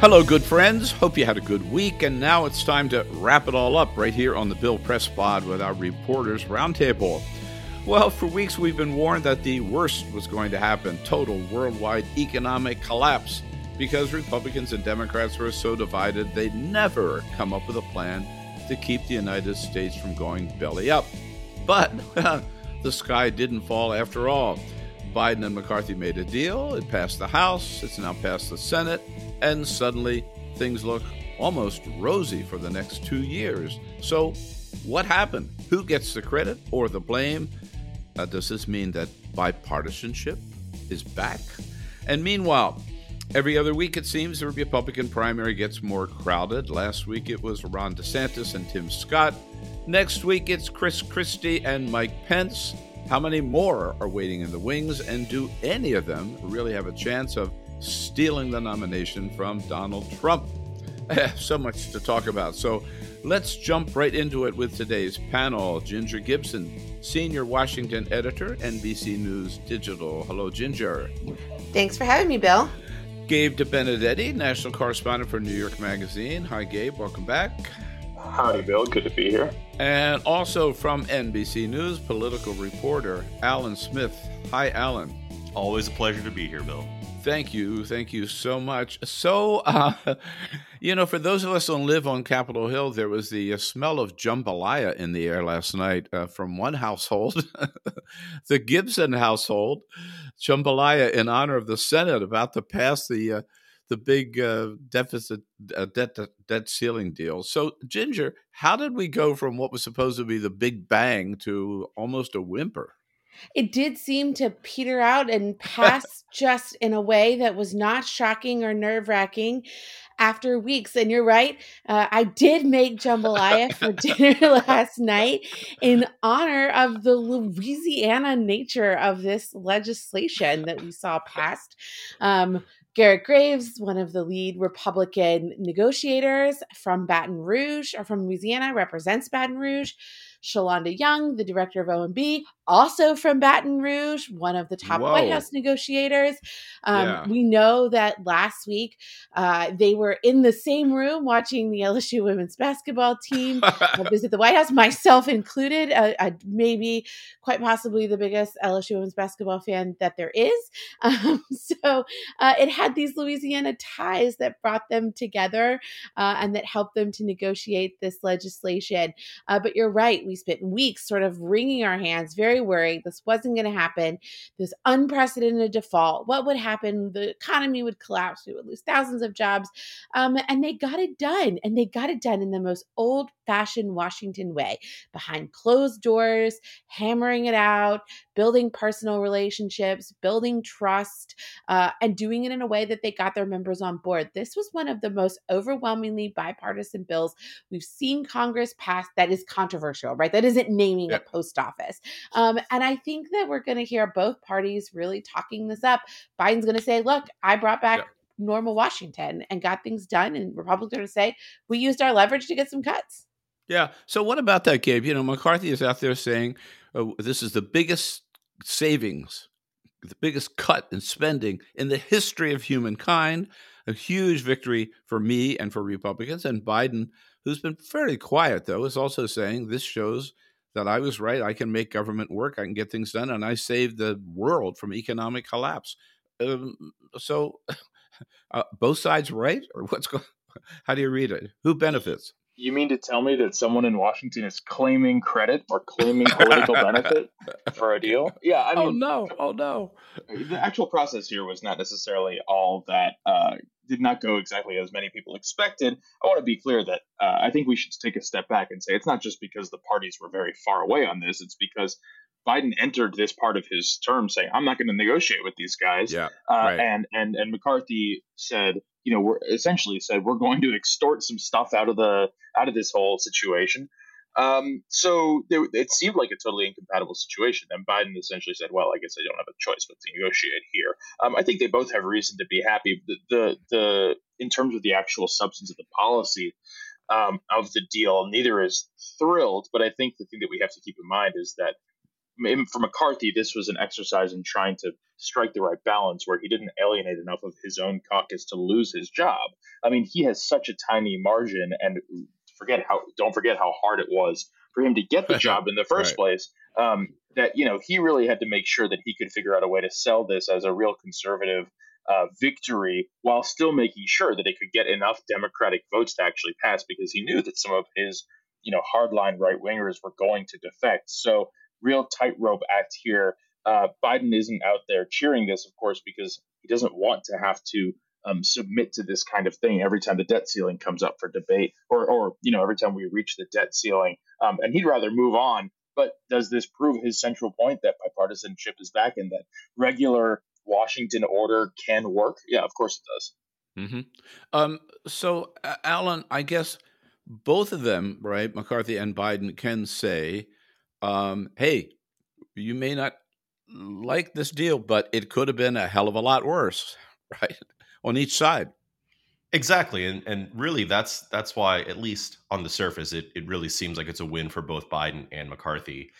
Hello, good friends. Hope you had a good week, and now it's time to wrap it all up right here on the Bill Press Pod with our Reporters Roundtable. Well, for weeks we've been warned that the worst was going to happen total worldwide economic collapse because Republicans and Democrats were so divided they'd never come up with a plan to keep the United States from going belly up. But the sky didn't fall after all. Biden and McCarthy made a deal, it passed the House, it's now passed the Senate and suddenly things look almost rosy for the next two years. So, what happened? Who gets the credit or the blame? Uh, does this mean that bipartisanship is back? And meanwhile, every other week it seems the Republican primary gets more crowded. Last week it was Ron DeSantis and Tim Scott. Next week it's Chris Christie and Mike Pence. How many more are waiting in the wings? And do any of them really have a chance of stealing the nomination from Donald Trump. so much to talk about. So let's jump right into it with today's panel. Ginger Gibson, Senior Washington Editor, NBC News Digital. Hello, Ginger. Thanks for having me, Bill. Gabe DeBenedetti, National Correspondent for New York Magazine. Hi, Gabe. Welcome back. Howdy, Bill. Good to be here. And also from NBC News, political reporter Allan Smith. Hi, Allan. Always a pleasure to be here, Bill. Thank you. Thank you so much. So, uh, you know, for those of us who live on Capitol Hill, there was the uh, smell of jambalaya in the air last night uh, from one household, the Gibson household. Jambalaya in honor of the Senate about to pass the uh, the big uh, deficit uh, debt debt ceiling deal. So, Ginger, how did we go from what was supposed to be the big bang to almost a whimper? It did seem to peter out and pass just in a way that was not shocking or nerve wracking after weeks. And you're right, uh, I did make jambalaya for dinner last night in honor of the Louisiana nature of this legislation that we saw passed. Um, Garrett Graves, one of the lead Republican negotiators from Baton Rouge or from Louisiana, represents Baton Rouge. Shalanda Young, the director of OMB, also from Baton Rouge, one of the top Whoa. White House negotiators. Um, yeah. We know that last week uh, they were in the same room watching the LSU women's basketball team visit the White House, myself included, uh, uh, maybe quite possibly the biggest LSU women's basketball fan that there is. Um, so uh, it had these Louisiana ties that brought them together uh, and that helped them to negotiate this legislation. Uh, but you're right, we spent weeks sort of wringing our hands, very very worried this wasn't going to happen. This unprecedented default. What would happen? The economy would collapse. We would lose thousands of jobs. Um, and they got it done. And they got it done in the most old fashioned Washington way behind closed doors, hammering it out, building personal relationships, building trust, uh, and doing it in a way that they got their members on board. This was one of the most overwhelmingly bipartisan bills we've seen Congress pass that is controversial, right? That isn't naming yep. a post office. Um, and I think that we're going to hear both parties really talking this up. Biden's going to say, look, I brought back. Yep normal Washington and got things done. And Republicans are going to say, we used our leverage to get some cuts. Yeah. So what about that, Gabe? You know, McCarthy is out there saying oh, this is the biggest savings, the biggest cut in spending in the history of humankind. A huge victory for me and for Republicans. And Biden, who's been fairly quiet, though, is also saying this shows that I was right. I can make government work. I can get things done, and I saved the world from economic collapse. Um, so, uh, both sides right, or what's going? How do you read it? Who benefits? You mean to tell me that someone in Washington is claiming credit or claiming political benefit for a deal? Yeah, I oh, mean, oh no, oh no. The actual process here was not necessarily all that uh, did not go exactly as many people expected. I want to be clear that uh, I think we should take a step back and say it's not just because the parties were very far away on this; it's because Biden entered this part of his term saying, "I'm not going to negotiate with these guys." Yeah, uh, right. and and and McCarthy said, you know, we're essentially said we're going to extort some stuff out of the out of this whole situation. Um, so there, it seemed like a totally incompatible situation, and Biden essentially said, "Well, I guess I don't have a choice but to negotiate here." Um, I think they both have reason to be happy. The, the the in terms of the actual substance of the policy um, of the deal, neither is thrilled. But I think the thing that we have to keep in mind is that for McCarthy, this was an exercise in trying to strike the right balance where he didn't alienate enough of his own caucus to lose his job. I mean, he has such a tiny margin, and forget how don't forget how hard it was for him to get the job in the first right. place. Um, that you know he really had to make sure that he could figure out a way to sell this as a real conservative uh, victory while still making sure that it could get enough Democratic votes to actually pass because he knew that some of his you know hardline right wingers were going to defect. So real tightrope act here. Uh, Biden isn't out there cheering this, of course, because he doesn't want to have to um, submit to this kind of thing every time the debt ceiling comes up for debate, or, or you know, every time we reach the debt ceiling. Um, and he'd rather move on. But does this prove his central point that bipartisanship is back and that regular Washington order can work? Yeah, of course it does. Mm-hmm. Um, so, Allan, I guess both of them, right, McCarthy and Biden, can say, um, "Hey, you may not like this deal, but it could have been a hell of a lot worse." Right? on each side. Exactly, and and really that's that's why at least on the surface it it really seems like it's a win for both Biden and McCarthy.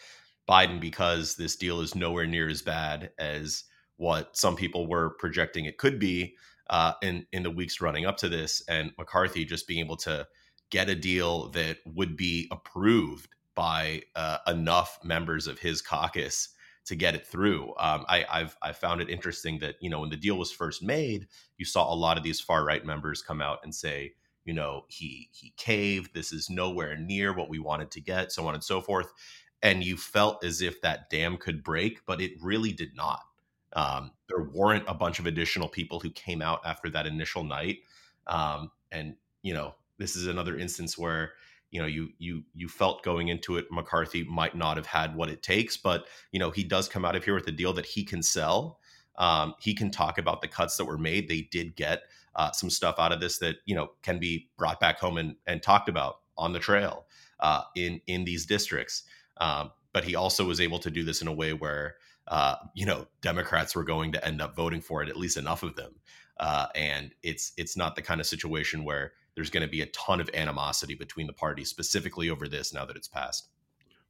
Biden because this deal is nowhere near as bad as what some people were projecting it could be uh, in in the weeks running up to this, and McCarthy just being able to get a deal that would be approved by uh, enough members of his caucus to get it through. Um, I, I've I found it interesting that you know when the deal was first made, you saw a lot of these far right members come out and say, you know, he he caved. This is nowhere near what we wanted to get, so on and so forth. And you felt as if that dam could break, but it really did not. Um, there weren't a bunch of additional people who came out after that initial night, um, and you know, this is another instance where you know you you you felt going into it McCarthy might not have had what it takes, but you know he does come out of here with a deal that he can sell. Um, he can talk about the cuts that were made. They did get uh, some stuff out of this that you know can be brought back home and, and talked about on the trail uh, in in these districts. Um, but he also was able to do this in a way where uh, you know Democrats were going to end up voting for it, at least enough of them. Uh, and it's it's not the kind of situation where there's going to be a ton of animosity between the parties, specifically over this now that it's passed.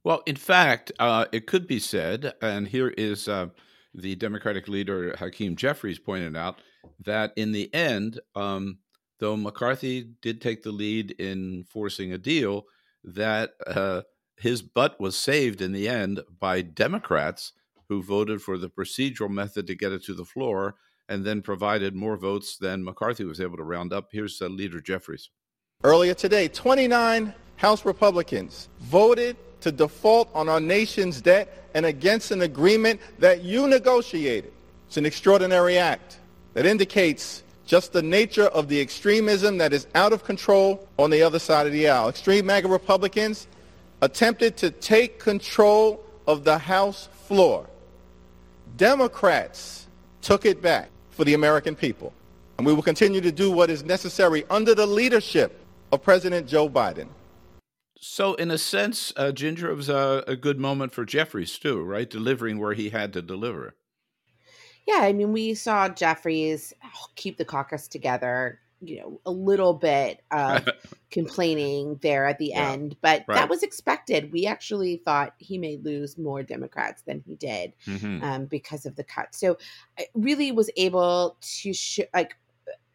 Well, in fact, uh, it could be said, and here is uh, the Democratic leader Hakeem Jeffries pointed out that in the end, um, though McCarthy did take the lead in forcing a deal, that uh, his butt was saved in the end by Democrats who voted for the procedural method to get it to the floor and then provided more votes than McCarthy was able to round up. Here's uh, Leader Jeffries. Earlier today, 29 House Republicans voted to default on our nation's debt and against an agreement that you negotiated. It's an extraordinary act that indicates just the nature of the extremism that is out of control on the other side of the aisle. Extreme MAGA Republicans attempted to take control of the House floor. Democrats took it back for the American people. And we will continue to do what is necessary under the leadership of President Joe Biden. So, in a sense, uh, Ginger, was a, a good moment for Jeffries, too, right? Delivering where he had to deliver. Yeah, I mean, we saw Jeffries keep the caucus together, you know, a little bit of complaining there at the yeah, end, but right. that was expected. We actually thought he may lose more Democrats than he did mm-hmm. um, because of the cut. So I really was able to sh- like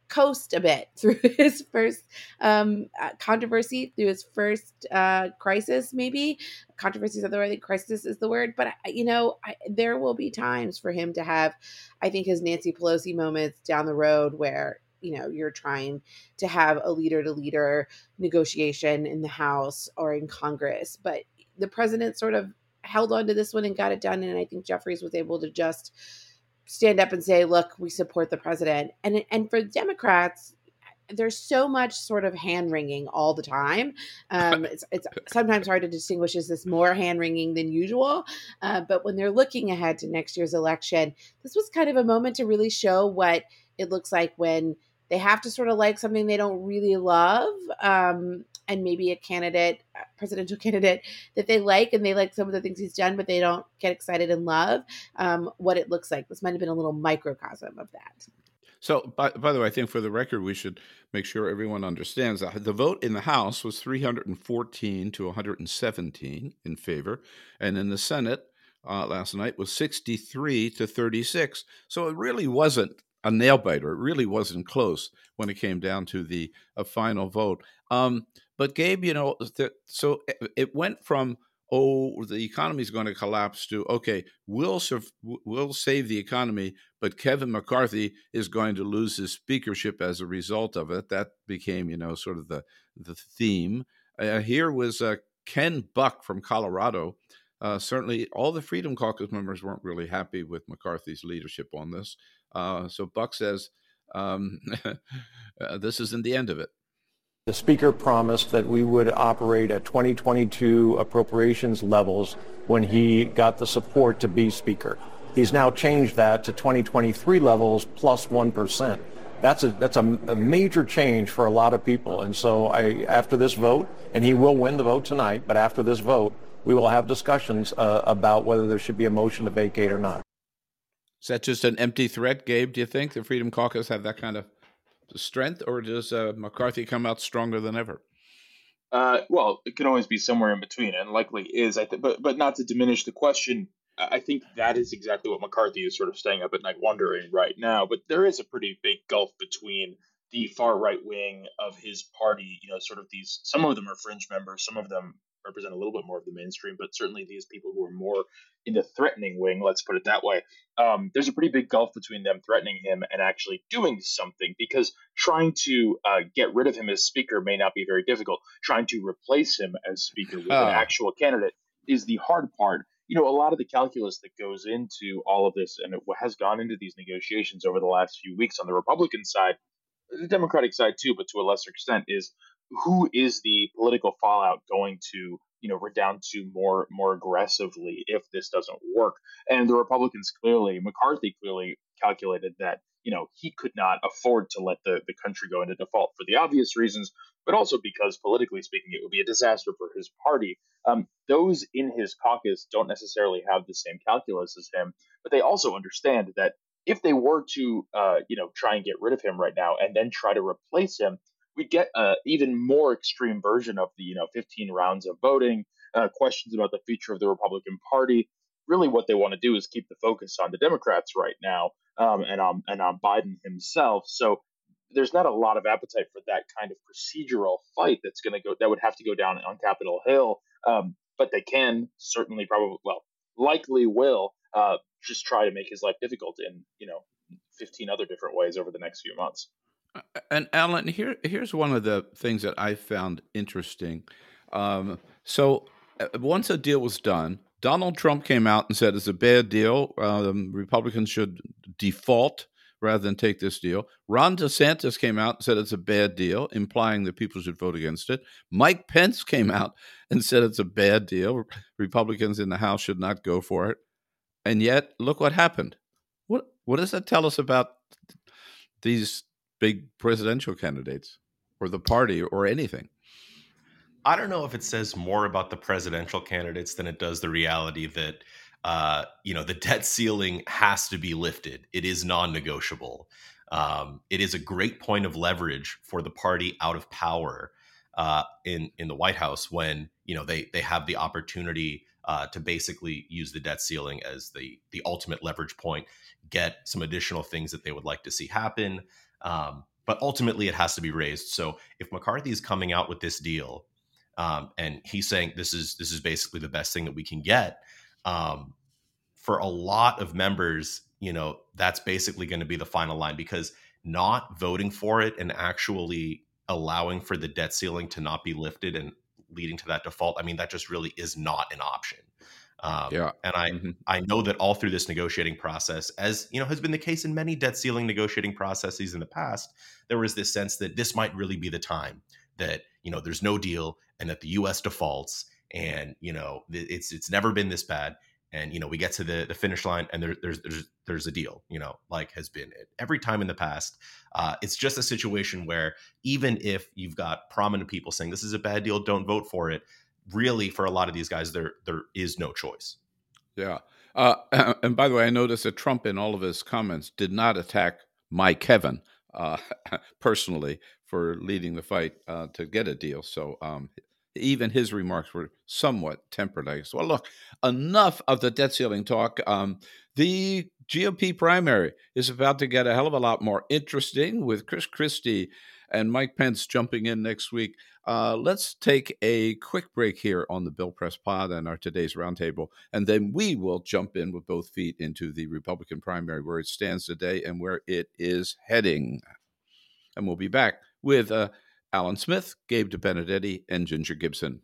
coast a bit through his first um, uh, controversy, through his first uh, crisis, maybe. Controversy is the word, crisis is the word. But, you know, I, there will be times for him to have, I think, his Nancy Pelosi moments down the road where you know you're trying to have a leader to leader negotiation in the house or in congress but the president sort of held on to this one and got it done and i think jeffries was able to just stand up and say look we support the president and and for democrats there's so much sort of hand wringing all the time. Um, it's, it's sometimes hard to distinguish is this more hand wringing than usual. Uh, but when they're looking ahead to next year's election, this was kind of a moment to really show what it looks like when they have to sort of like something they don't really love um, and maybe a candidate presidential candidate that they like and they like some of the things he's done but they don't get excited and love um, what it looks like this might have been a little microcosm of that so, by, by the way, I think for the record, we should make sure everyone understands that the vote in the House was 314 to 117 in favor, and in the Senate uh, last night was 63 to 36. So it really wasn't a nail biter. It really wasn't close when it came down to the final vote. Um, but Gabe, you know, the, so it went from oh, the economy is going to collapse to, okay, we'll, we'll save the economy, but Kevin McCarthy is going to lose his speakership as a result of it. That became, you know, sort of the, the theme. Uh, here was uh, Ken Buck from Colorado. Uh, certainly, all the Freedom Caucus members weren't really happy with McCarthy's leadership on this. Uh, so Buck says, um, uh, this isn't the end of it. The Speaker promised that we would operate at 2022 appropriations levels when he got the support to be Speaker. He's now changed that to 2023 levels plus 1. That's a that's a, a, major change for a lot of people. And so I, after this vote, and he will win the vote tonight, but after this vote, we will have discussions uh, about whether there should be a motion to vacate or not. Is that just an empty threat, Gabe? Do you think the Freedom Caucus have that kind of strength, or does uh, McCarthy come out stronger than ever? Uh, well, it can always be somewhere in between, and likely is. I think, but but not to diminish the question. I think that is exactly what McCarthy is sort of staying up at night wondering right now. But there is a pretty big gulf between the far right wing of his party. You know, sort of these. Some of them are fringe members. Some of them represent a little bit more of the mainstream, but certainly these people who are more in the threatening wing, let's put it that way, um, there's a pretty big gulf between them threatening him and actually doing something because trying to uh, get rid of him as speaker may not be very difficult. Trying to replace him as speaker with an actual candidate is the hard part. You know, a lot of the calculus that goes into all of this and it has gone into these negotiations over the last few weeks on the Republican side, the Democratic side too, but to a lesser extent, is who is the political fallout going to you know redound to more more aggressively if this doesn't work? And the republicans clearly mccarthy clearly calculated that you know he could not afford to let the, the country go into default for the obvious reasons but also because politically speaking it would be a disaster for his party. Um, those in his caucus don't necessarily have the same calculus as him but they also understand that if they were to uh, you know try and get rid of him right now and then try to replace him we get an even more extreme version of the you know 15 rounds of voting, uh, questions about the future of the Republican Party. Really, what they want to do is keep the focus on the Democrats right now um, and on and on Biden himself. So there's not a lot of appetite for that kind of procedural fight that's going to go that would have to go down on Capitol Hill. Um, but they can certainly, probably, well, likely will uh, just try to make his life difficult in you know 15 other different ways over the next few months. And Allan, here here's one of the things that I found interesting. Um, so uh, once a deal was done, Donald Trump came out and said it's a bad deal. Um, Republicans should default rather than take this deal. Ron DeSantis came out and said it's a bad deal, implying that people should vote against it. Mike Pence came out and said it's a bad deal. Republicans in the House should not go for it. And yet, look what happened. What what does that tell us about these big presidential candidates or the party or anything. I don't know if it says more about the presidential candidates than it does the reality that uh, you know the debt ceiling has to be lifted. It is non-negotiable. Um, it is a great point of leverage for the party out of power uh, in in the White House when you know they they have the opportunity uh, to basically use the debt ceiling as the the ultimate leverage point, get some additional things that they would like to see happen. Um, but ultimately, it has to be raised. So if McCarthy is coming out with this deal, um, and he's saying this is this is basically the best thing that we can get, um, for a lot of members, you know, that's basically going to be the final line because not voting for it and actually allowing for the debt ceiling to not be lifted and leading to that default, I mean, that just really is not an option. Um, yeah. And I mm-hmm. I know that all through this negotiating process, as you know, has been the case in many debt ceiling negotiating processes in the past, there was this sense that this might really be the time that you know there's no deal and that the U.S. defaults and you know it's it's never been this bad and you know we get to the the finish line and there, there's there's there's a deal you know like has been every time in the past uh, it's just a situation where even if you've got prominent people saying this is a bad deal don't vote for it really for a lot of these guys there there is no choice yeah uh, and by the way i noticed that trump in all of his comments did not attack my kevin uh, personally for leading the fight uh, to get a deal so um, even his remarks were somewhat tempered, I guess. Well, look, enough of the debt ceiling talk. Um, the GOP primary is about to get a hell of a lot more interesting with Chris Christie and Mike Pence jumping in next week. Uh, let's take a quick break here on the Bill Press Pod and our today's roundtable, and then we will jump in with both feet into the Republican primary, where it stands today and where it is heading. And we'll be back with uh, Allan Smith, Gabe DeBenedetti, and Ginger Gibson.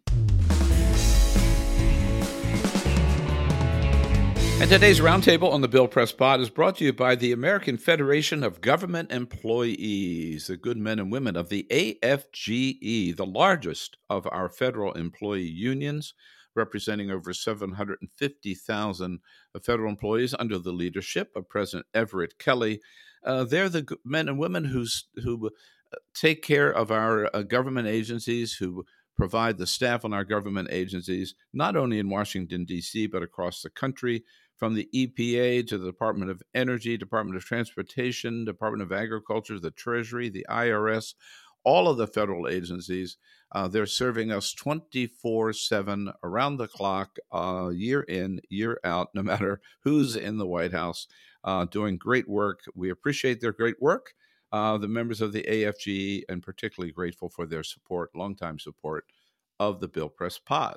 And today's roundtable on the Bill Press Pod is brought to you by the American Federation of Government Employees, the good men and women of the AFGE, the largest of our federal employee unions, representing over 750,000 federal employees under the leadership of President Everett Kelly. Uh, they're the men and women who's, who take care of our uh, government agencies, who provide the staff on our government agencies, not only in Washington, D.C., but across the country, from the EPA to the Department of Energy, Department of Transportation, Department of Agriculture, the Treasury, the IRS, all of the federal agencies. Uh, they're serving us 24 7 around the clock, uh, year in, year out, no matter who's in the White House, uh, doing great work. We appreciate their great work uh, the members of the AFG, and particularly grateful for their support, longtime support of the Bill Press Pod.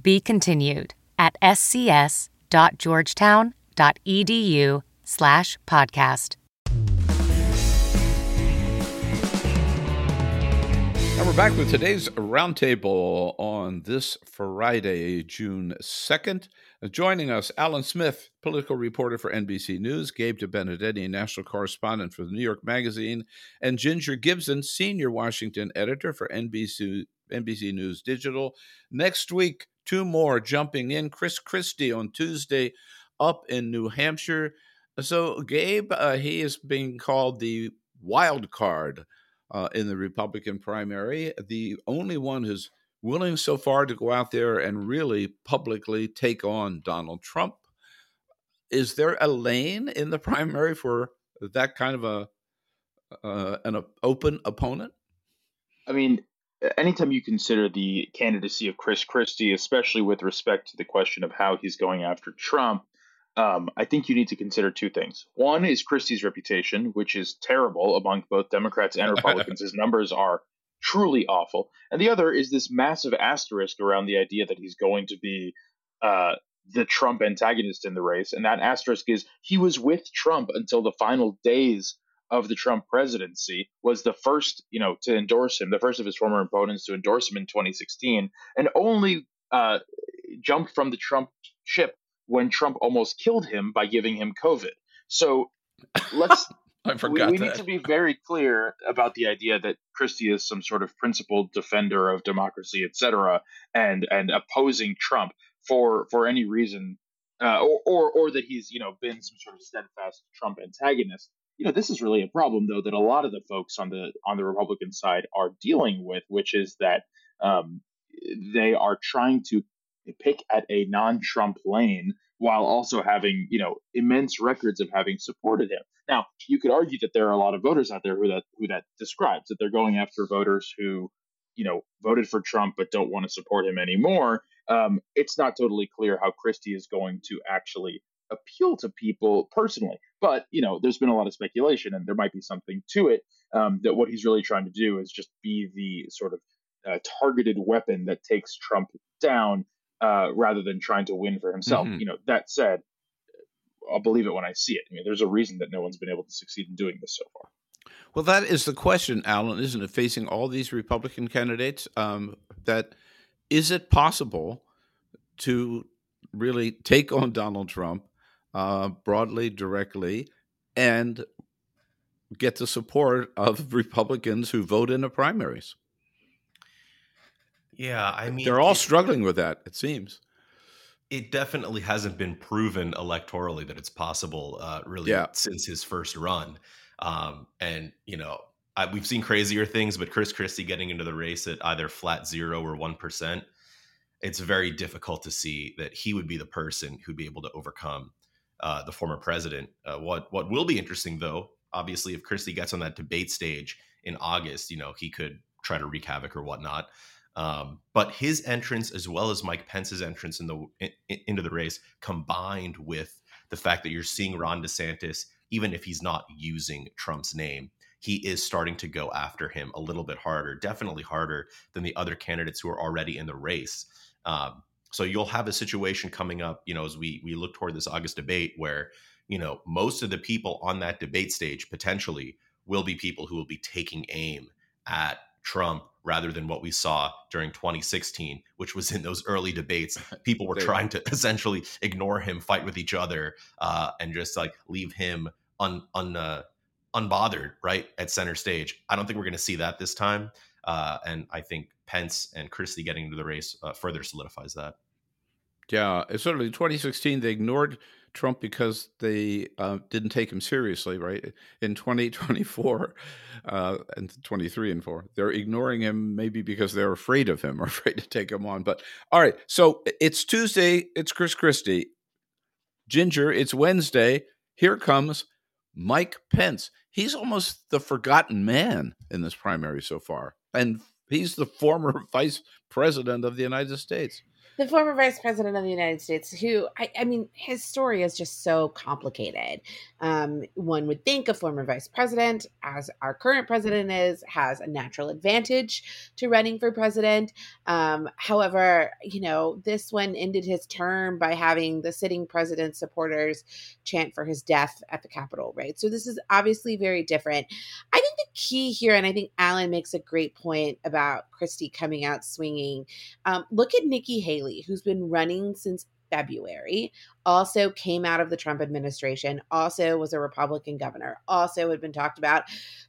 be continued at scs.georgetown.edu slash podcast. And we're back with today's roundtable on this Friday, June 2nd. Uh, joining us, Allan Smith, political reporter for NBC News, Gabe DeBenedetti, national correspondent for the New York Magazine, and Ginger Gibson, senior Washington editor for NBC, NBC News Digital. Next week, two more jumping in. Chris Christie on Tuesday up in New Hampshire. So, Gabe, uh, he is being called the wild card uh, in the Republican primary, the only one who's willing so far to go out there and really publicly take on Donald Trump. Is there a lane in the primary for that kind of a uh, an open opponent? I mean, anytime you consider the candidacy of Chris Christie, especially with respect to the question of how he's going after Trump, um, I think you need to consider two things. One is Christie's reputation, which is terrible among both Democrats and Republicans. His numbers are truly awful. And the other is this massive asterisk around the idea that he's going to be uh, the Trump antagonist in the race. And that asterisk is he was with Trump until the final days of the Trump presidency, was the first, you know, to endorse him, the first of his former opponents to endorse him in 2016, and only uh, jumped from the Trump ship when Trump almost killed him by giving him COVID. So let's. I forgot we, we need to be very clear about the idea that Christie is some sort of principled defender of democracy, et cetera, and and opposing Trump for for any reason, uh, or, or or that he's you know been some sort of steadfast Trump antagonist. You know, this is really a problem though that a lot of the folks on the on the Republican side are dealing with, which is that um, they are trying to pick at a non-Trump lane while also having you know immense records of having supported him. Now, you could argue that there are a lot of voters out there who that who that describes that they're going after voters who you know voted for Trump but don't want to support him anymore. Um, it's not totally clear how Christie is going to actually appeal to people personally. But you know, there's been a lot of speculation, and there might be something to it. Um, that what he's really trying to do is just be the sort of uh, targeted weapon that takes Trump down, uh, rather than trying to win for himself. Mhm. You know, that said, I'll believe it when I see it. I mean, there's a reason that no one's been able to succeed in doing this so far. Well, that is the question, Allan, isn't it? Facing all these Republican candidates, um, that is it possible to really take on Donald Trump uh, broadly, directly, and get the support of Republicans who vote in the primaries? Yeah, I mean, They're all it- struggling with that, it seems. it definitely hasn't been proven electorally that it's possible uh, really Yeah. since his first run um, and you know I, we've seen crazier things but chris christie getting into the race at either flat zero or 1% it's very difficult to see that he would be the person who'd be able to overcome uh, the former president uh, what what will be interesting though obviously if christie gets on that debate stage in august you know he could try to wreak havoc or whatnot um, but his entrance, as well as Mike Pence's entrance in the in, into the race, combined with the fact that you're seeing Ron DeSantis, even if he's not using Trump's name, he is starting to go after him a little bit harder, definitely harder than the other candidates who are already in the race. Um, so you'll have a situation coming up, you know, as we we look toward this August debate, where you know most of the people on that debate stage potentially will be people who will be taking aim at Trump rather than what we saw during 2016, which was in those early debates. People were trying to essentially ignore him, fight with each other, uh, and just like leave him un, un uh, unbothered, right at center stage. I don't think we're going to see that this time, uh, and I think Pence and Christie getting into the race uh, further solidifies that. Yeah, it's sort of in 2016 they ignored Trump because they uh, didn't take him seriously, right? In 2024 uh, and 23 and 4, they're ignoring him maybe because they're afraid of him or afraid to take him on. But all right, so it's Tuesday, it's Chris Christie. Ginger, it's Wednesday. Here comes Mike Pence. He's almost the forgotten man in this primary so far. And he's the former vice president of the United States. The former vice president of the United States, who I, I mean, his story is just so complicated. Um, one would think a former vice president, as our current president is, has a natural advantage to running for president. Um, however, you know, this one ended his term by having the sitting president's supporters chant for his death at the Capitol, right? So this is obviously very different. I think the key here, and I think Allan makes a great point about Christie coming out swinging. Um, look at Nikki Haley, who's been running since February, also came out of the Trump administration, also was a Republican governor, also had been talked about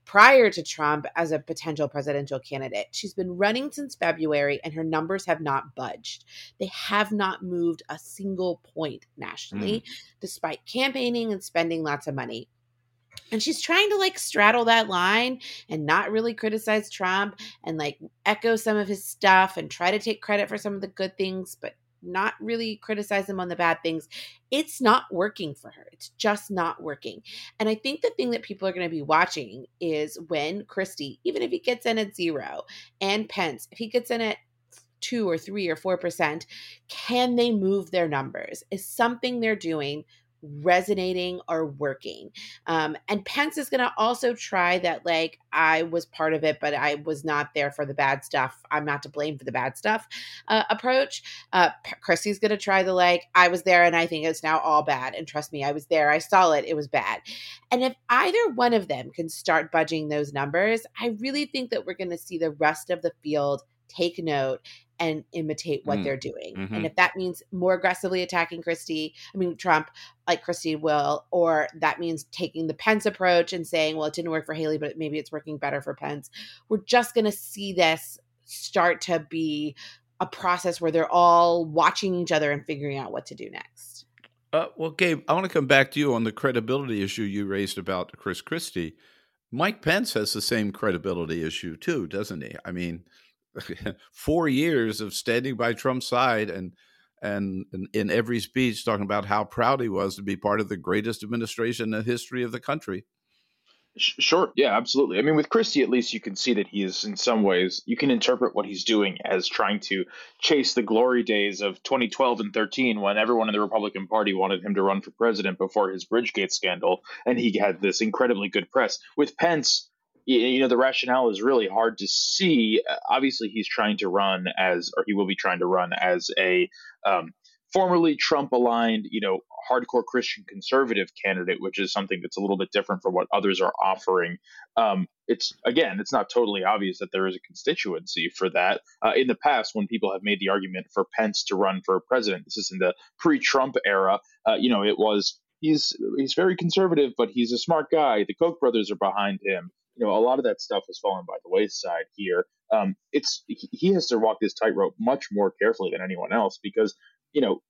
prior to Trump as a potential presidential candidate. She's been running since February and her numbers have not budged. They have not moved a single point nationally, mm. despite campaigning and spending lots of money. And she's trying to like straddle that line and not really criticize Trump and like echo some of his stuff and try to take credit for some of the good things, but not really criticize him on the bad things. It's not working for her. It's just not working. And I think the thing that people are going to be watching is when Christie, even if he gets in at zero, and Pence, if he gets in at two or three or four percent, can they move their numbers? Is something they're doing resonating or working. Um, and Pence is going to also try that, like, I was part of it, but I was not there for the bad stuff. I'm not to blame for the bad stuff uh, approach. Uh, Christie's going to try the, like, I was there and I think it's now all bad. And trust me, I was there. I saw it. It was bad. And if either one of them can start budging those numbers, I really think that we're going to see the rest of the field take note and imitate what mm. they're doing. Mm-hmm. And if that means more aggressively attacking Christie, I mean Trump, like Christie will, or that means taking the Pence approach and saying, well, it didn't work for Haley, but maybe it's working better for Pence. We're just going to see this start to be a process where they're all watching each other and figuring out what to do next. Uh, well, Gabe, I want to come back to you on the credibility issue you raised about Chris Christie. Mike Pence has the same credibility issue too, doesn't he? I mean, four years of standing by Trump's side and and, in every speech talking about how proud he was to be part of the greatest administration in the history of the country. Sure. Yeah, absolutely. I mean, with Christie, at least you can see that he is, in some ways, you can interpret what he's doing as trying to chase the glory days of 2012 and 13 when everyone in the Republican Party wanted him to run for president before his Bridgegate scandal. And he had this incredibly good press. With Pence, you know the rationale is really hard to see. Uh, obviously, he's trying to run as, or he will be trying to run as a um, formerly Trump-aligned, you know, hardcore Christian conservative candidate, which is something that's a little bit different from what others are offering. Um, it's again, it's not totally obvious that there is a constituency for that. Uh, in the past, when people have made the argument for Pence to run for president, this is in the pre-Trump era. Uh, you know, it was he's he's very conservative, but he's a smart guy. The Koch brothers are behind him you know, a lot of that stuff has fallen by the wayside here. Um, it's he has to walk this tightrope much more carefully than anyone else because, you know,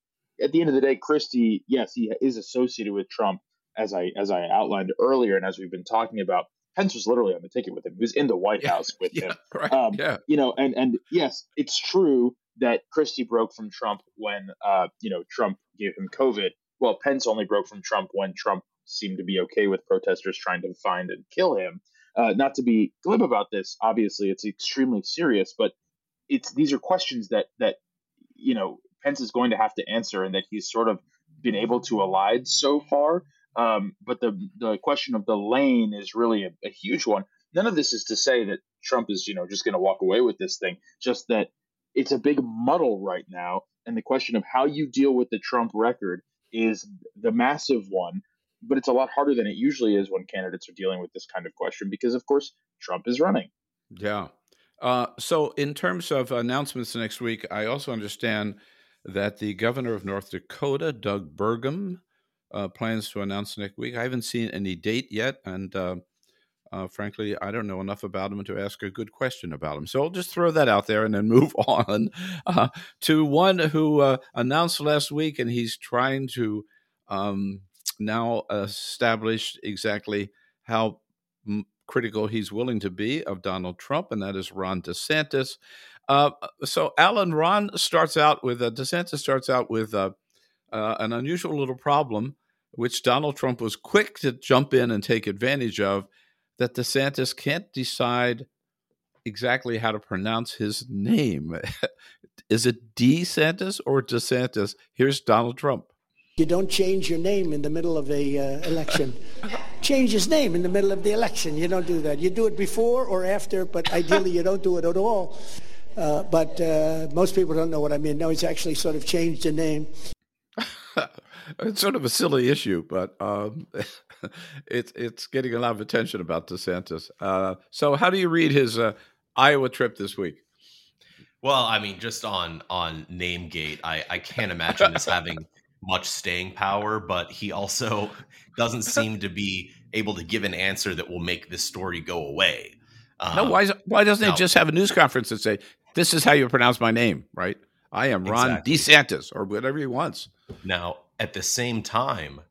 at the end of the day, Christie, yes, he is associated with Trump, as I as I outlined earlier, and as we've been talking about. Pence was literally on the ticket with him. He was in the White House with yeah, him. Right. Um, yeah. You know, and and yes, it's true that Christie broke from Trump when uh, you know Trump gave him COVID. Well, Pence only broke from Trump when Trump seemed to be okay with protesters trying to find and kill him uh, not to be glib about this, obviously it's extremely serious, but it's these are questions that that you know Pence is going to have to answer, and that he's sort of been able to elide so far. Um, but the the question of the lane is really a, a huge one. None of this is to say that Trump is you know just going to walk away with this thing. Just that it's a big muddle right now, and the question of how you deal with the Trump record is the massive one but it's a lot harder than it usually is when candidates are dealing with this kind of question because, of course, Trump is running. Yeah. Uh, so, in terms of announcements next week, I also understand that the governor of North Dakota, Doug Burgum, uh, plans to announce next week. I haven't seen any date yet, and uh, uh, frankly, I don't know enough about him to ask a good question about him. So I'll just throw that out there and then move on uh, to one who uh, announced last week, and he's trying to um, now established exactly how critical he's willing to be of Donald Trump, and that is Ron DeSantis. Uh, so, Allan, Ron starts out with uh, DeSantis starts out with uh, uh, an unusual little problem, which Donald Trump was quick to jump in and take advantage of. That DeSantis can't decide exactly how to pronounce his name. is it DeSantis or DeSantis? Here's Donald Trump. You don't change your name in the middle of a uh, election. change his name in the middle of the election. You don't do that. You do it before or after, but ideally you don't do it at all. Uh, but uh, most people don't know what I mean. No, he's actually sort of changed the name. it's sort of a silly issue, but um, it's it's getting a lot of attention about DeSantis. Uh, so, how do you read his uh, Iowa trip this week? Well, I mean, just on on Namegate, I, I can't imagine this having much staying power, but he also doesn't seem to be able to give an answer that will make this story go away. Um, no, why why doesn't no. he just have a news conference and say, "This is how you pronounce my name"? Right? I am Ron exactly. DeSantis, or whatever he wants. Now, at the same time,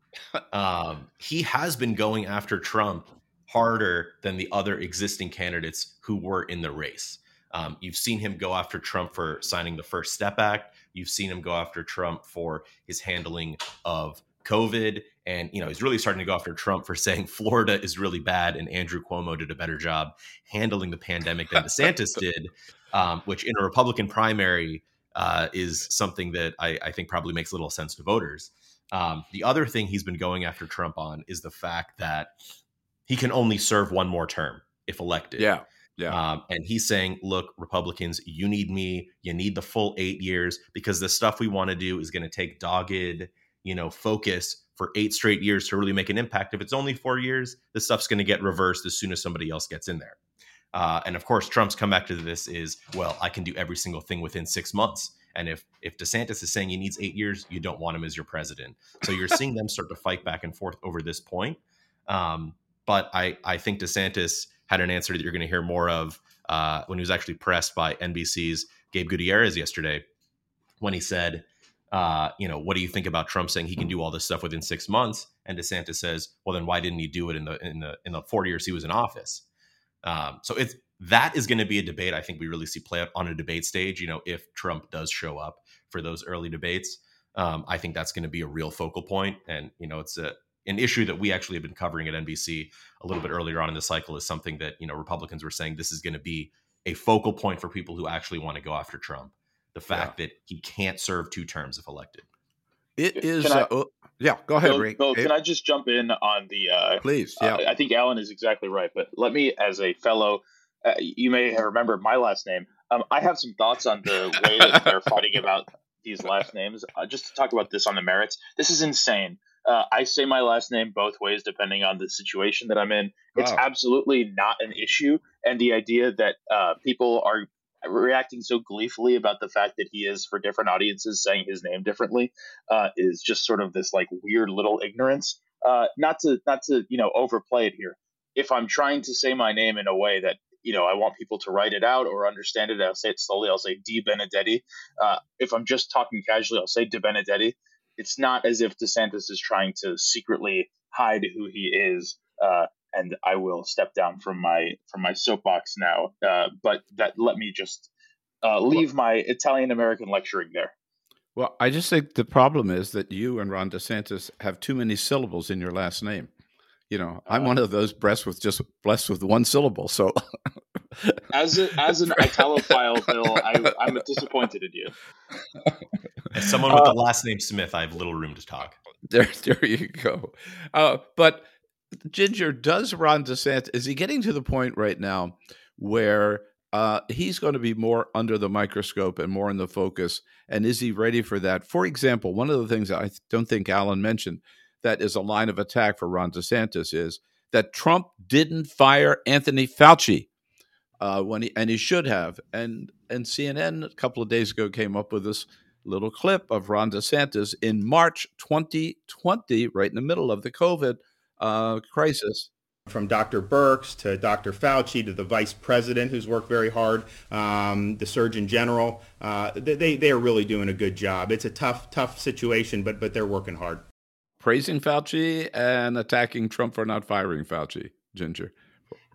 um, he has been going after Trump harder than the other existing candidates who were in the race. Um, you've seen him go after Trump for signing the First Step Act. You've seen him go after Trump for his handling of COVID. And, you know, he's really starting to go after Trump for saying Florida is really bad and Andrew Cuomo did a better job handling the pandemic than DeSantis did, um, which in a Republican primary uh, is something that I, I, think probably makes little sense to voters. Um, the other thing he's been going after Trump on is the fact that he can only serve one more term if elected. Yeah. Yeah. Um, and he's saying, look, Republicans, you need me. You need the full eight years because the stuff we want to do is going to take dogged, you know, focus for eight straight years to really make an impact. If it's only four years, the stuff's going to get reversed as soon as somebody else gets in there. Uh, and of course, Trump's comeback to this is, well, I can do every single thing within six months. And if if DeSantis is saying he needs eight years, you don't want him as your president. So you're seeing them start to fight back and forth over this point. Um, but I I think DeSantis had an answer that you're going to hear more of uh, when he was actually pressed by NBC's Gabe Gutierrez yesterday, when he said, uh, you know, what do you think about Trump saying he can do all this stuff within six months? And DeSantis says, well, then why didn't he do it in the in the in the four years he was in office? Um, so it's that is going to be a debate. I think we really see play out on a debate stage. You know, if Trump does show up for those early debates, um, I think that's going to be a real focal point. And you know, it's a an issue that we actually have been covering at NBC a little bit earlier on in the cycle is something that you know Republicans were saying this is going to be a focal point for people who actually want to go after Trump. The fact yeah. that he can't serve two terms if elected. It is. I, uh, oh, yeah, go ahead, Bill, Rick. Bill, can I just jump in on the? Uh, Please. Yeah. Uh, I think Allan is exactly right, but let me, as a fellow, uh, you may have remembered my last name. Um, I have some thoughts on the way that they're fighting about these last names. Uh, just to talk about this on the merits, this is insane. Uh, I say my last name both ways depending on the situation that I'm in. It's wow. absolutely not an issue, and the idea that uh, people are reacting so gleefully about the fact that he is for different audiences saying his name differently uh, is just sort of this like weird little ignorance. Uh, not to not to you know overplay it here. If I'm trying to say my name in a way that you know I want people to write it out or understand it, I'll say it slowly. I'll say Di Benedetti. Uh, if I'm just talking casually, I'll say De Benedetti it's not as if DeSantis is trying to secretly hide who he is. Uh, and I will step down from my from my soapbox now. Uh, but that let me just uh, leave my Italian American lecturing there. Well, I just think the problem is that you and Ron DeSantis have too many syllables in your last name. You know, I'm uh, one of those blessed with just blessed with one syllable. So, as a, as an Italophile, Bill, I, am disappointed in you. As someone with uh, the last name Smith, I have little room to talk. There, there you go. Uh, but Ginger, does Ron DeSantis is he getting to the point right now where uh, he's going to be more under the microscope and more in the focus? And is he ready for that? For example, one of the things I don't think Allan mentioned that is a line of attack for Ron DeSantis is that Trump didn't fire Anthony Fauci uh, when he and he should have. And and CNN a couple of days ago came up with this little clip of Ron DeSantis in March 2020, right in the middle of the COVID uh, crisis. From Dr. Birx to Dr. Fauci to the vice president, who's worked very hard, um, the Surgeon General, uh, they, they are really doing a good job. It's a tough, tough situation, but, but they're working hard. Praising Fauci and attacking Trump for not firing Fauci, Ginger.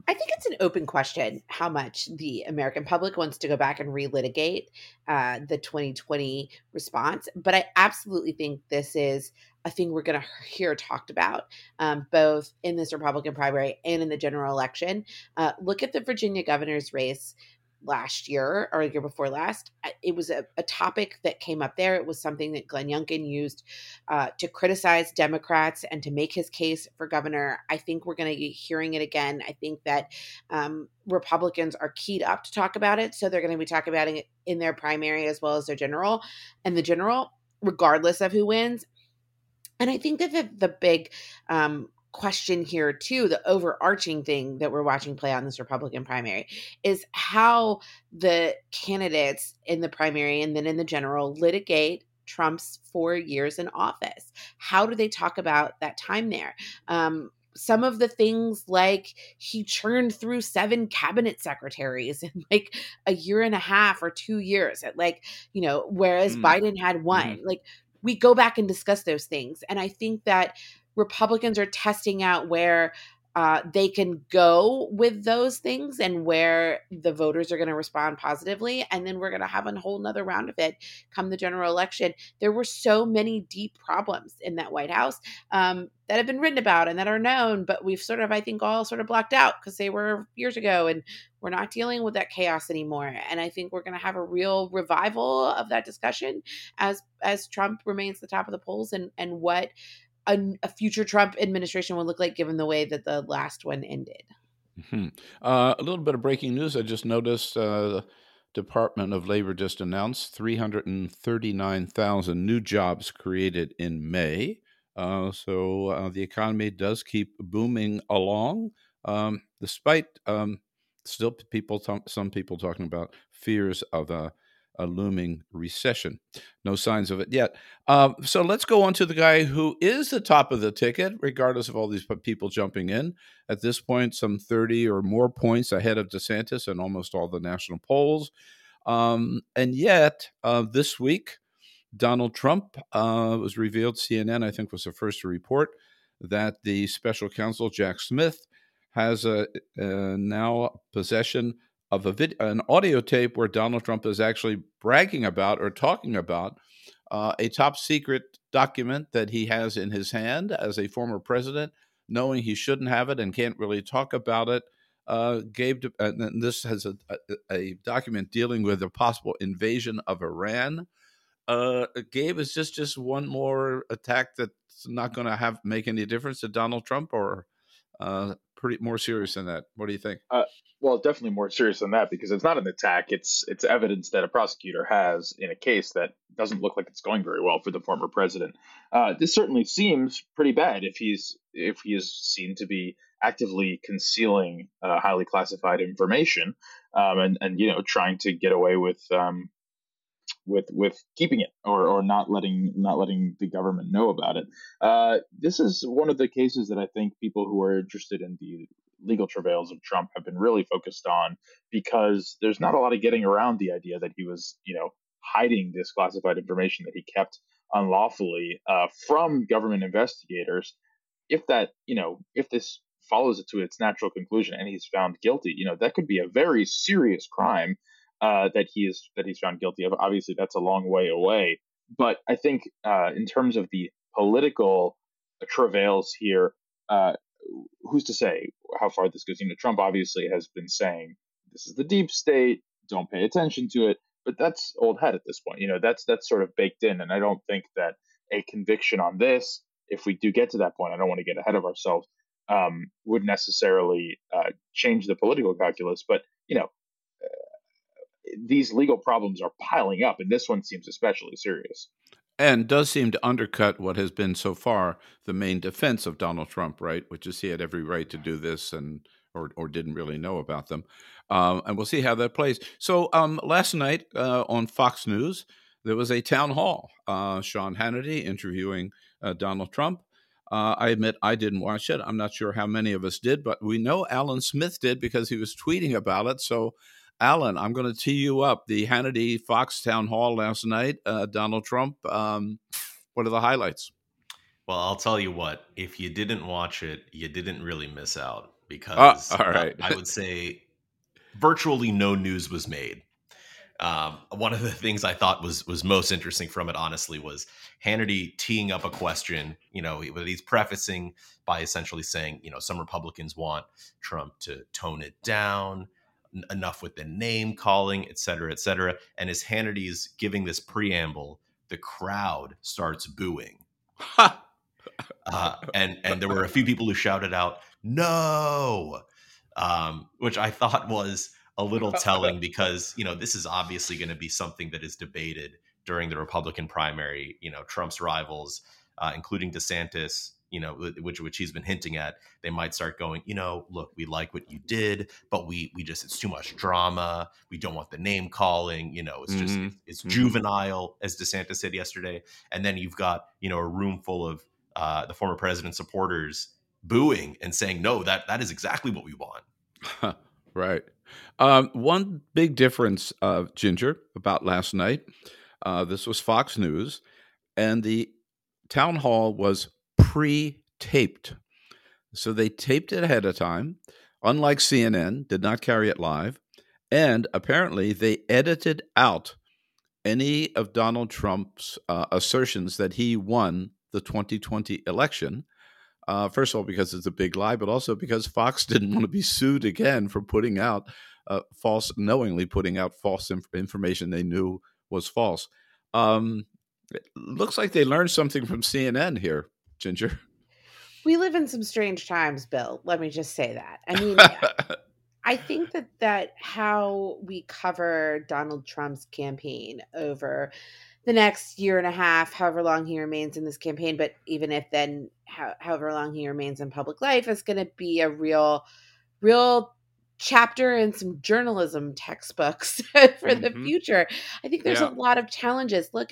I think it's an open question how much the American public wants to go back and relitigate uh, the 2020 response. But I absolutely think this is a thing we're going to hear talked about um, both in this Republican primary and in the general election. Uh, look at the Virginia governor's race last year or a year before last. It was a, a, topic that came up there. It was something that Glenn Youngkin used uh, to criticize Democrats and to make his case for governor. I think we're going to be hearing it again. I think that um, Republicans are keyed up to talk about it. So they're going to be talking about it in their primary as well as their general. And the general, regardless of who wins, and I think that the, the big um, question here too the overarching thing that we're watching play in this republican primary is how the candidates in the primary and then in the general litigate trump's four years in office how do they talk about that time there um, some of the things like he churned through seven cabinet secretaries in like a year and a half or two years at like you know whereas mm. biden had one mm. like we go back and discuss those things and i think that Republicans are testing out where uh, they can go with those things and where the voters are going to respond positively. And then we're going to have a whole nother round of it come the general election. There were so many deep problems in that White House um, that have been written about and that are known, but we've sort of, I think, all sort of blocked out because they were years ago and we're not dealing with that chaos anymore. And I think we're going to have a real revival of that discussion as as Trump remains the top of the polls and and what a, a, future Trump administration would look like given the way that the last one ended. Mm-hmm. Uh, a little bit of breaking news. I just noticed uh, Department of Labor just announced 339,000 new jobs created in May. Uh, so uh, the economy does keep booming along, um, despite um, still people, some people talking about fears of a a looming recession. No signs of it yet. Uh, so let's go on to the guy who is the top of the ticket, regardless of all these people jumping in. At this point, some 30 or more points ahead of DeSantis in almost all the national polls. Um, and yet, uh, this week, Donald Trump uh, was revealed, CNN, I think, was the first to report that the special counsel, Jack Smith, has a, a now possession of a vid- an audio tape where Donald Trump is actually bragging about or talking about uh, a top secret document that he has in his hand as a former president, knowing he shouldn't have it and can't really talk about it. Uh, and this has a, a, a, document dealing with a possible invasion of Iran. Uh, Gabe is just just one more attack that's not going to have make any difference to Donald Trump, or uh, pretty more serious than that. What do you think? Uh, well, definitely more serious than that because it's not an attack. It's it's evidence that a prosecutor has in a case that doesn't look like it's going very well for the former president. Uh, this certainly seems pretty bad if he's if he is seen to be actively concealing uh, highly classified information um, and and you know trying to get away with um, with with keeping it or, or not letting not letting the government know about it. Uh, this is one of the cases that I think people who are interested in the legal travails of Trump have been really focused on because there's not a lot of getting around the idea that he was you know hiding this classified information that he kept unlawfully uh, from government investigators. If that you know if this follows it to its natural conclusion and he's found guilty, you know that could be a very serious crime uh, that he is that he's found guilty of. Obviously, that's a long way away. But I think uh, in terms of the political travails here, uh, who's to say how far this goes? You know, Trump obviously has been saying this is the deep state. Don't pay attention to it. But that's old hat at this point. You know, that's that's sort of baked in, and I don't think that a conviction on this, if we do get to that point, I don't want to get ahead of ourselves, um, would necessarily uh, change the political calculus. But you know, these legal problems are piling up, and this one seems especially serious. And does seem to undercut what has been so far the main defense of Donald Trump, right? Which is he had every right to do this and or, or didn't really know about them. Um, and we'll see how that plays. So um, last night uh, on Fox News, there was a town hall. Uh, Sean Hannity interviewing uh, Donald Trump. Uh, I admit I didn't watch it. I'm not sure how many of us did, but we know Allan Smith did because he was tweeting about it. So Allan, I'm going to tee you up. The Hannity Fox Town Hall last night, uh, Donald Trump. Um, what are the highlights? Well, I'll tell you what. If you didn't watch it, you didn't really miss out because oh, all right. I would say virtually no news was made. Um, one of the things I thought was was most interesting from it, honestly, was Hannity teeing up a question. You know, he's prefacing by essentially saying, you know, some Republicans want Trump to tone it down enough with the name calling, et cetera, et cetera. And as Hannity is giving this preamble, the crowd starts booing. uh, and and there were a few people who shouted out "No," um, which I thought was a little telling because you know this is obviously going to be something that is debated during the Republican primary. You know, Trump's rivals, uh, including DeSantis, you know, which which he's been hinting at, they might start going, you know, look, we like what you did, but we we just it's too much drama. We don't want the name calling. You know, it's just mm-hmm. it's, mm-hmm. juvenile, as DeSantis said yesterday. And then you've got you know a room full of uh, the former president supporters booing and saying, no, that that is exactly what we want. right. Um, one big difference, uh, Ginger, about last night. Uh, this was Fox News, and the town hall was pre taped. So they taped it ahead of time, unlike CNN, did not carry it live. And apparently they edited out any of Donald Trump's uh, assertions that he won the 2020 election. Uh, first of all, because it's a big lie, but also because Fox didn't want to be sued again for putting out uh, false, knowingly putting out false inf- information they knew was false. Um, looks like they learned something from CNN here, Ginger. We live in some strange times, Bill. Let me just say that. I mean, I think that that how we cover Donald Trump's campaign over the next year and a half, however long he remains in this campaign, but even if then, how, however long he remains in public life, is going to be a real, real chapter in some journalism textbooks for mm-hmm. the future. I think there's yeah. a lot of challenges. Look,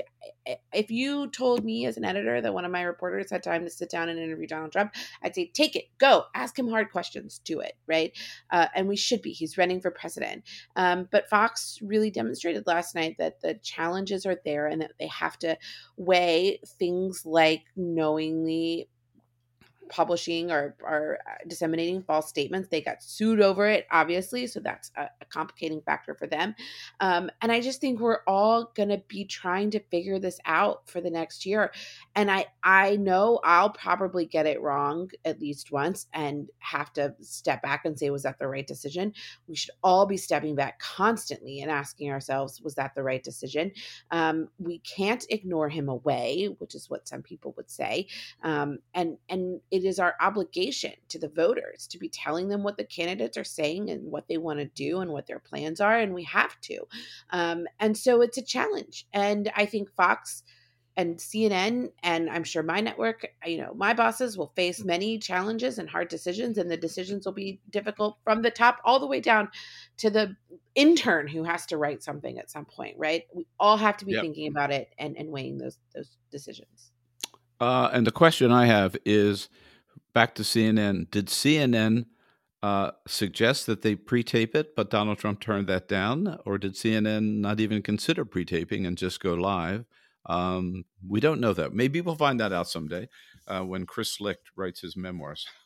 if you told me as an editor that one of my reporters had time to sit down and interview Donald Trump, I'd say, take it, go, ask him hard questions, do it, right? Uh, and we should be. He's running for president. Um, but Fox really demonstrated last night that the challenges are there and that they have to weigh things like knowingly publishing or, or uh, disseminating false statements. They got sued over it, obviously. So that's a, a complicating factor for them. Um, and I just think we're all going to be trying to figure this out for the next year. And I, I know I'll probably get it wrong at least once and have to step back and say, was that the right decision? We should all be stepping back constantly and asking ourselves, was that the right decision? Um, we can't ignore him away, which is what some people would say. Um, and, and it it is our obligation to the voters to be telling them what the candidates are saying and what they want to do and what their plans are. And we have to. Um, and so it's a challenge. And I think Fox and CNN and I'm sure my network, you know, my bosses will face many challenges and hard decisions, and the decisions will be difficult from the top all the way down to the intern who has to write something at some point, right? We all have to be yep. thinking about it and, and weighing those those decisions. Uh, and the question I have is back to CNN. Did CNN uh, suggest that they pre-tape it, but Donald Trump turned that down, or did CNN not even consider pre-taping and just go live? Um, we don't know that. Maybe we'll find that out someday uh, when Chris Licht writes his memoirs,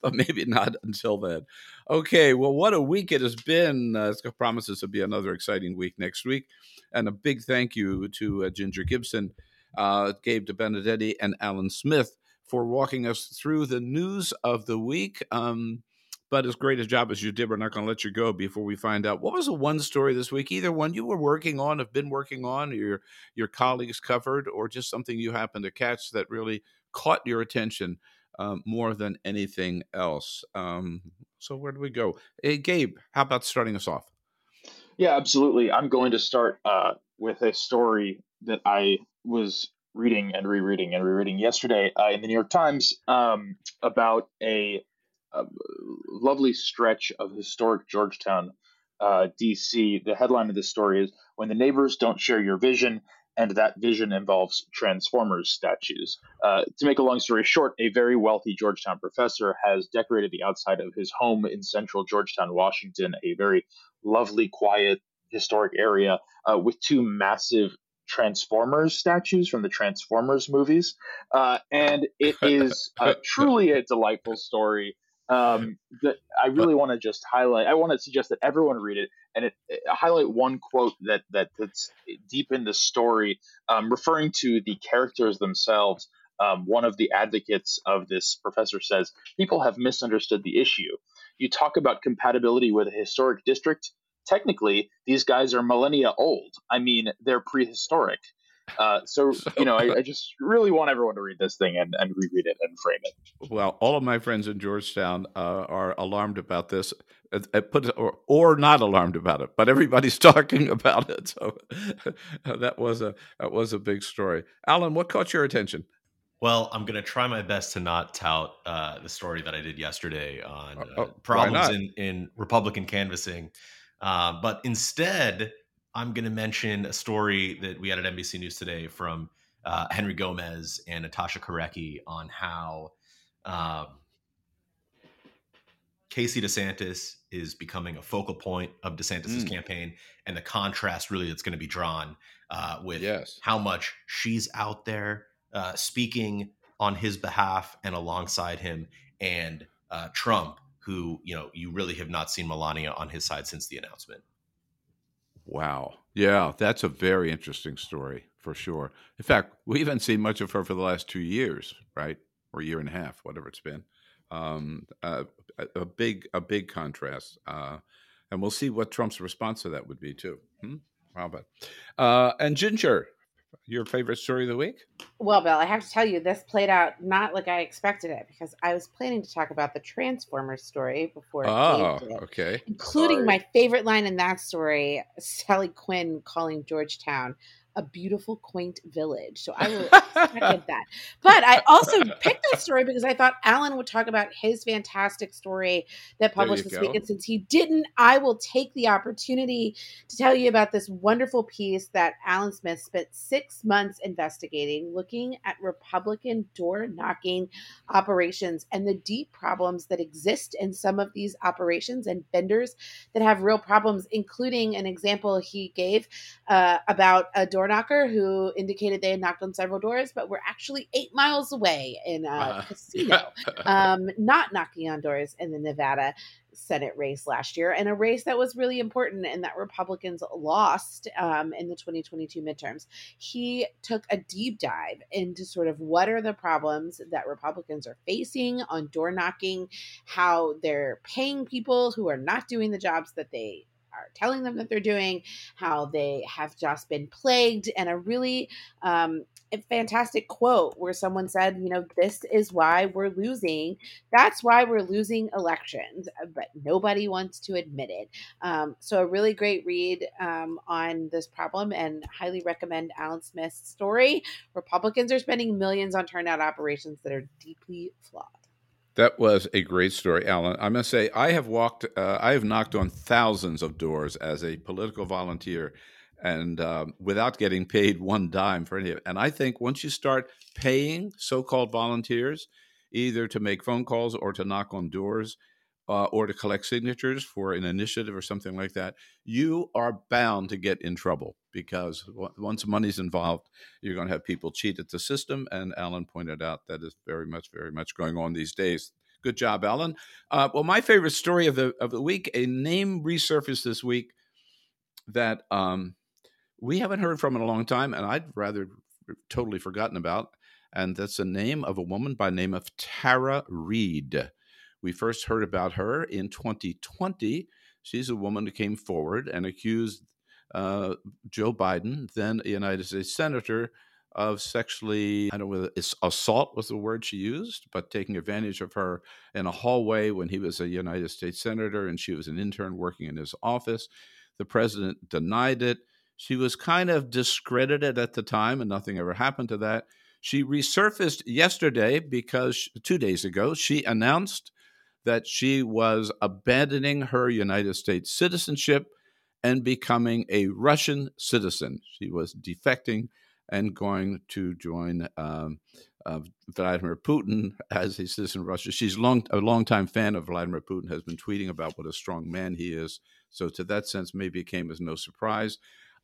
but maybe not until then. Okay, well, what a week it has been. Uh, it promises to be another exciting week next week, and a big thank you to uh, Ginger Gibson, uh, Gabe Debenedetti, and Allan Smith for walking us through the news of the week. Um, but as great a job as you did, we're not going to let you go before we find out what was the one story this week, either one you were working on, have been working on, your your colleagues covered, or just something you happened to catch that really caught your attention um, more than anything else. Um, so where do we go? Hey, Gabe, how about starting us off? Yeah, absolutely. I'm going to start uh, with a story that I was reading and rereading and rereading yesterday uh, in the New York Times um, about a, a, lovely stretch of historic Georgetown, uh, D.C. The headline of this story is When the Neighbors Don't Share Your Vision, and that vision involves Transformers statues. Uh, to make a long story short, a very wealthy Georgetown professor has decorated the outside of his home in central Georgetown, Washington, a very lovely, quiet, historic area, uh, with two massive Transformers statues from the Transformers movies, uh, and it is uh, truly a delightful story. Um, that I really want to just highlight. I want to suggest that everyone read it and it, it, highlight one quote that that that's deep in the story, um, referring to the characters themselves. Um, one of the advocates of this professor says people have misunderstood the issue. You talk about compatibility with a historic district technically these guys are millennia old. I mean, they're prehistoric. Uh, so, you know, I, I, just really want everyone to read this thing and, and reread it and frame it. Well, all of my friends in Georgetown uh, are alarmed about this, uh, uh put or, or not alarmed about it, but everybody's talking about it. So that was a that was a big story. Allan, what caught your attention? Well, I'm going to try my best to not tout uh, the story that I did yesterday on uh, oh, problems in, in Republican canvassing uh, but instead, I'm going to mention a story that we had at NBC News today from uh, Henry Gomez and Natasha Korecki on how um, Casey DeSantis is becoming a focal point of DeSantis's mm. campaign, and the contrast really that's going to be drawn uh, with yes. how much she's out there uh, speaking on his behalf and alongside him, and uh, Trump, who you know you really have not seen Melania on his side since the announcement. Wow. Yeah, that's a very interesting story for sure. In fact, we haven't seen much of her for the last two years, right, or year and a half, whatever it's been. Um, uh, a, big, a big contrast, uh, and we'll see what Trump's response to that would be too. Hmm? How about? Uh, and Ginger, your favorite story of the week? Well, Bill, I have to tell you, this played out not like I expected it because I was planning to talk about the Transformers story before. Oh, okay. Including Sorry. my favorite line in that story, Sally Quinn calling Georgetown a beautiful, quaint village. So I will second that. But I also picked that story because I thought Allan would talk about his fantastic story that published this go. week. And since he didn't, I will take the opportunity to tell you about this wonderful piece that Allan Smith spent six months investigating, looking at Republican door knocking operations and the deep problems that exist in some of these operations and vendors that have real problems, including an example he gave uh, about a door knocker who indicated they had knocked on several doors, but were actually eight miles away in a Uh, casino, um, not knocking on doors in the Nevada Senate race last year, and a race that was really important and that Republicans lost um, in the 2022 midterms. He took a deep dive into sort of what are the problems that Republicans are facing on door knocking, how they're paying people who are not doing the jobs that they are telling them that they're doing, how they have just been plagued, and a really um, a fantastic quote where someone said, you know, this is why we're losing. That's why we're losing elections, but nobody wants to admit it. Um, so, a really great read um, on this problem, and highly recommend Allan Smith's story. Republicans are spending millions on turnout operations that are deeply flawed. That was a great story, Allan. I must say, I have walked, uh, I have knocked on thousands of doors as a political volunteer, and um, without getting paid one dime for any of it. And I think once you start paying so-called volunteers, either to make phone calls or to knock on doors, uh, or to collect signatures for an initiative or something like that, you are bound to get in trouble because w- once money's involved, you're going to have people cheat at the system. And Allan pointed out that is very much, very much going on these days. Good job, Allan. Uh, well, my favorite story of the of the week: a name resurfaced this week that um, we haven't heard from in a long time, and I'd rather totally forgotten about. And that's the name of a woman by name of Tara Reade. We first heard about her in 2020. She's a woman who came forward and accused uh, Joe Biden, then a United States senator, of sexually, I don't know whether assault was the word she used, but taking advantage of her in a hallway when he was a United States senator and she was an intern working in his office. The president denied it. She was kind of discredited at the time, and nothing ever happened to that. She resurfaced yesterday because two days ago she announced that she was abandoning her United States citizenship and becoming a Russian citizen. She was defecting and going to join um, uh, Vladimir Putin as a citizen of Russia. She's long, a longtime fan of Vladimir Putin, has been tweeting about what a strong man he is. So, to that sense, maybe it came as no surprise.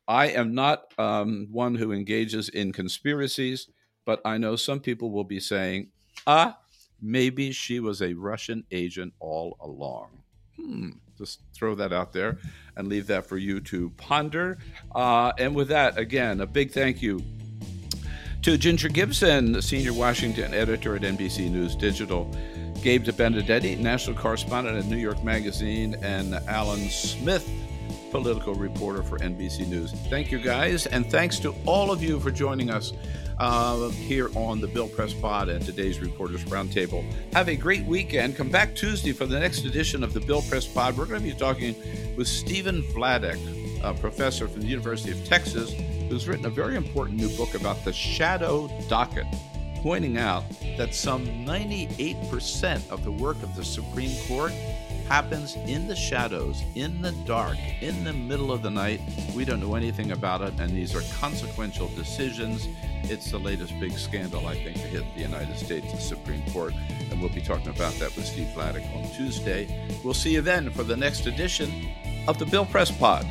I am not um, one who engages in conspiracies, but I know some people will be saying, ah, maybe she was a Russian agent all along. Hmm. Just throw that out there and leave that for you to ponder. Uh, and with that, again, a big thank you to Ginger Gibson, senior Washington editor at NBC News Digital, Gabe Debenedetti, national correspondent at New York Magazine, and Allan Smith, political reporter for NBC News. Thank you, guys, and thanks to all of you for joining us uh, here on the Bill Press Pod and today's Reporters Roundtable. Have a great weekend. Come back Tuesday for the next edition of the Bill Press Pod. We're going to be talking with Stephen Vladeck, a professor from the University of Texas, who's written a very important new book about the shadow docket, pointing out that some 98% of the work of the Supreme Court happens in the shadows, in the dark, in the middle of the night. We don't know anything about it, and these are consequential decisions. It's the latest big scandal, I think, to hit the United States Supreme Court, and we'll be talking about that with Steve Vladeck on Tuesday. We'll see you then for the next edition of the Bill Press Pod.